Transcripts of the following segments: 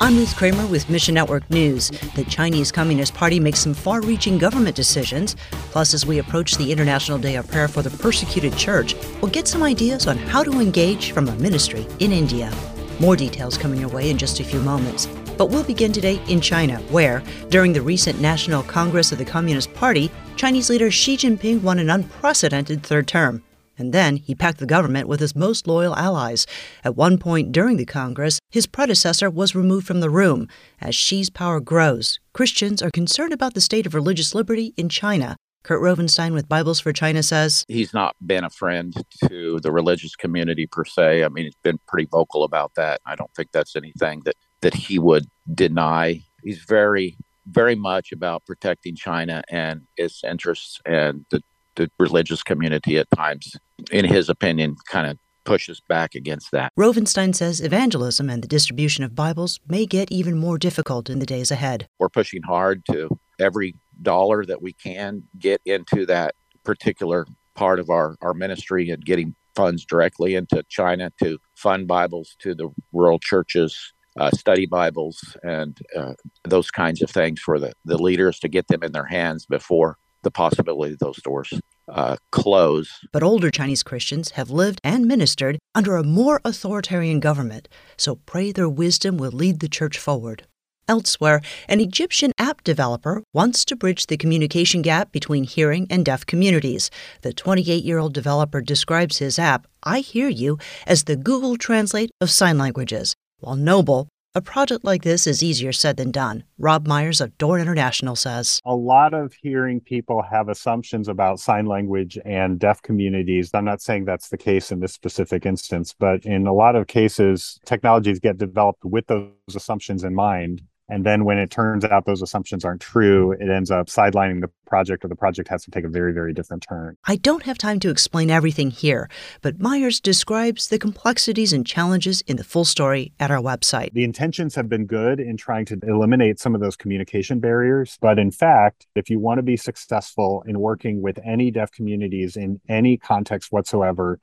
I'm Ruth Kramer with Mission Network News. The Chinese Communist Party makes some far reaching government decisions. Plus, as we approach the International Day of Prayer for the Persecuted Church, we'll get some ideas on how to engage from a ministry in India. More details coming your way in just a few moments. But we'll begin today in China, where, during the recent National Congress of the Communist Party, Chinese leader Xi Jinping won an unprecedented third term. And then he packed the government with his most loyal allies. At one point during the Congress, his predecessor was removed from the room. As Xi's power grows, Christians are concerned about the state of religious liberty in China. Kurt Rovenstine with Bibles for China says He's not been a friend to the religious community per se. I mean, he's been pretty vocal about that. I don't think that's anything that, that he would deny. He's very, very much about protecting China and its interests and the the religious community at times, in his opinion, kind of pushes back against that. Rovenstine says evangelism and the distribution of Bibles may get even more difficult in the days ahead. We're pushing hard to every dollar that we can get into that particular part of our, our ministry and getting funds directly into China to fund Bibles to the rural churches, uh, study Bibles, and uh, those kinds of things for the, the leaders to get them in their hands before the possibility of those doors uh, close. But older Chinese Christians have lived and ministered under a more authoritarian government, so pray their wisdom will lead the church forward. Elsewhere, an Egyptian app developer wants to bridge the communication gap between hearing and deaf communities. The 28 year old developer describes his app, I Hear You, as the Google Translate of sign languages. While noble, a project like this is easier said than done. Rob Myers of Door International says. A lot of hearing people have assumptions about sign language and deaf communities. I'm not saying that's the case in this specific instance, but in a lot of cases, technologies get developed with those assumptions in mind. And then when it turns out those assumptions aren't true, it ends up sidelining the project or the project has to take a very, very different turn. I don't have time to explain everything here, but Myers describes the complexities and challenges in the full story at our website. The intentions have been good in trying to eliminate some of those communication barriers. But in fact, if you want to be successful in working with any deaf communities in any context whatsoever,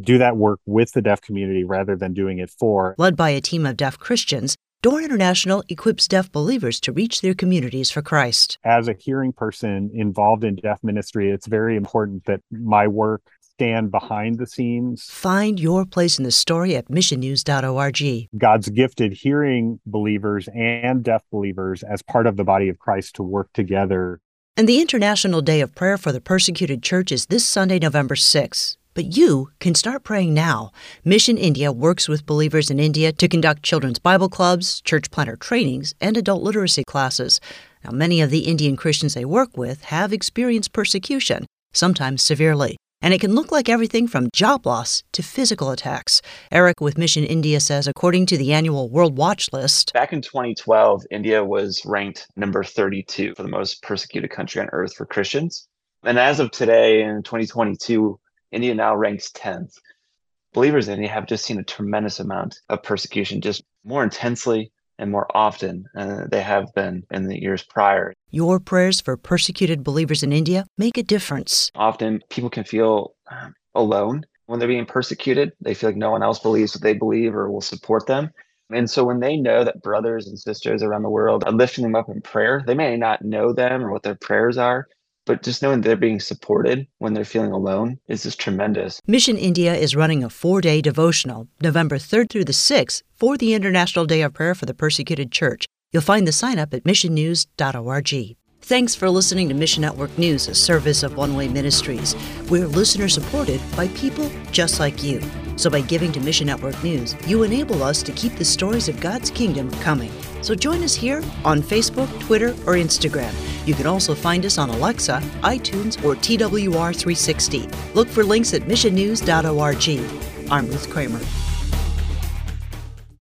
do that work with the deaf community rather than doing it for. Led by a team of deaf Christians, Door International equips deaf believers to reach their communities for Christ. As a hearing person involved in deaf ministry, it's very important that my work stand behind the scenes. Find your place in the story at missionnews.org. God's gifted hearing believers and deaf believers as part of the body of Christ to work together. And the International Day of Prayer for the Persecuted Church is this Sunday, November 6th. But you can start praying now. Mission India works with believers in India to conduct children's Bible clubs, church planter trainings, and adult literacy classes. Now, many of the Indian Christians they work with have experienced persecution, sometimes severely. And it can look like everything from job loss to physical attacks. Eric with Mission India says, according to the annual World Watch list, back in 2012, India was ranked number 32 for the most persecuted country on earth for Christians. And as of today in 2022, India now ranks 10th. Believers in India have just seen a tremendous amount of persecution, just more intensely and more often uh, they have been in the years prior. Your prayers for persecuted believers in India make a difference. Often people can feel uh, alone when they're being persecuted. They feel like no one else believes what they believe or will support them. And so when they know that brothers and sisters around the world are lifting them up in prayer, they may not know them or what their prayers are, but just knowing they're being supported when they're feeling alone is just tremendous. Mission India is running a four day devotional, November 3rd through the 6th, for the International Day of Prayer for the Persecuted Church. You'll find the sign up at missionnews.org. Thanks for listening to Mission Network News, a service of One Way Ministries. We're listener supported by people just like you. So by giving to Mission Network News, you enable us to keep the stories of God's kingdom coming. So join us here on Facebook, Twitter, or Instagram. You can also find us on Alexa, iTunes, or TWR360. Look for links at missionnews.org. I'm Ruth Kramer.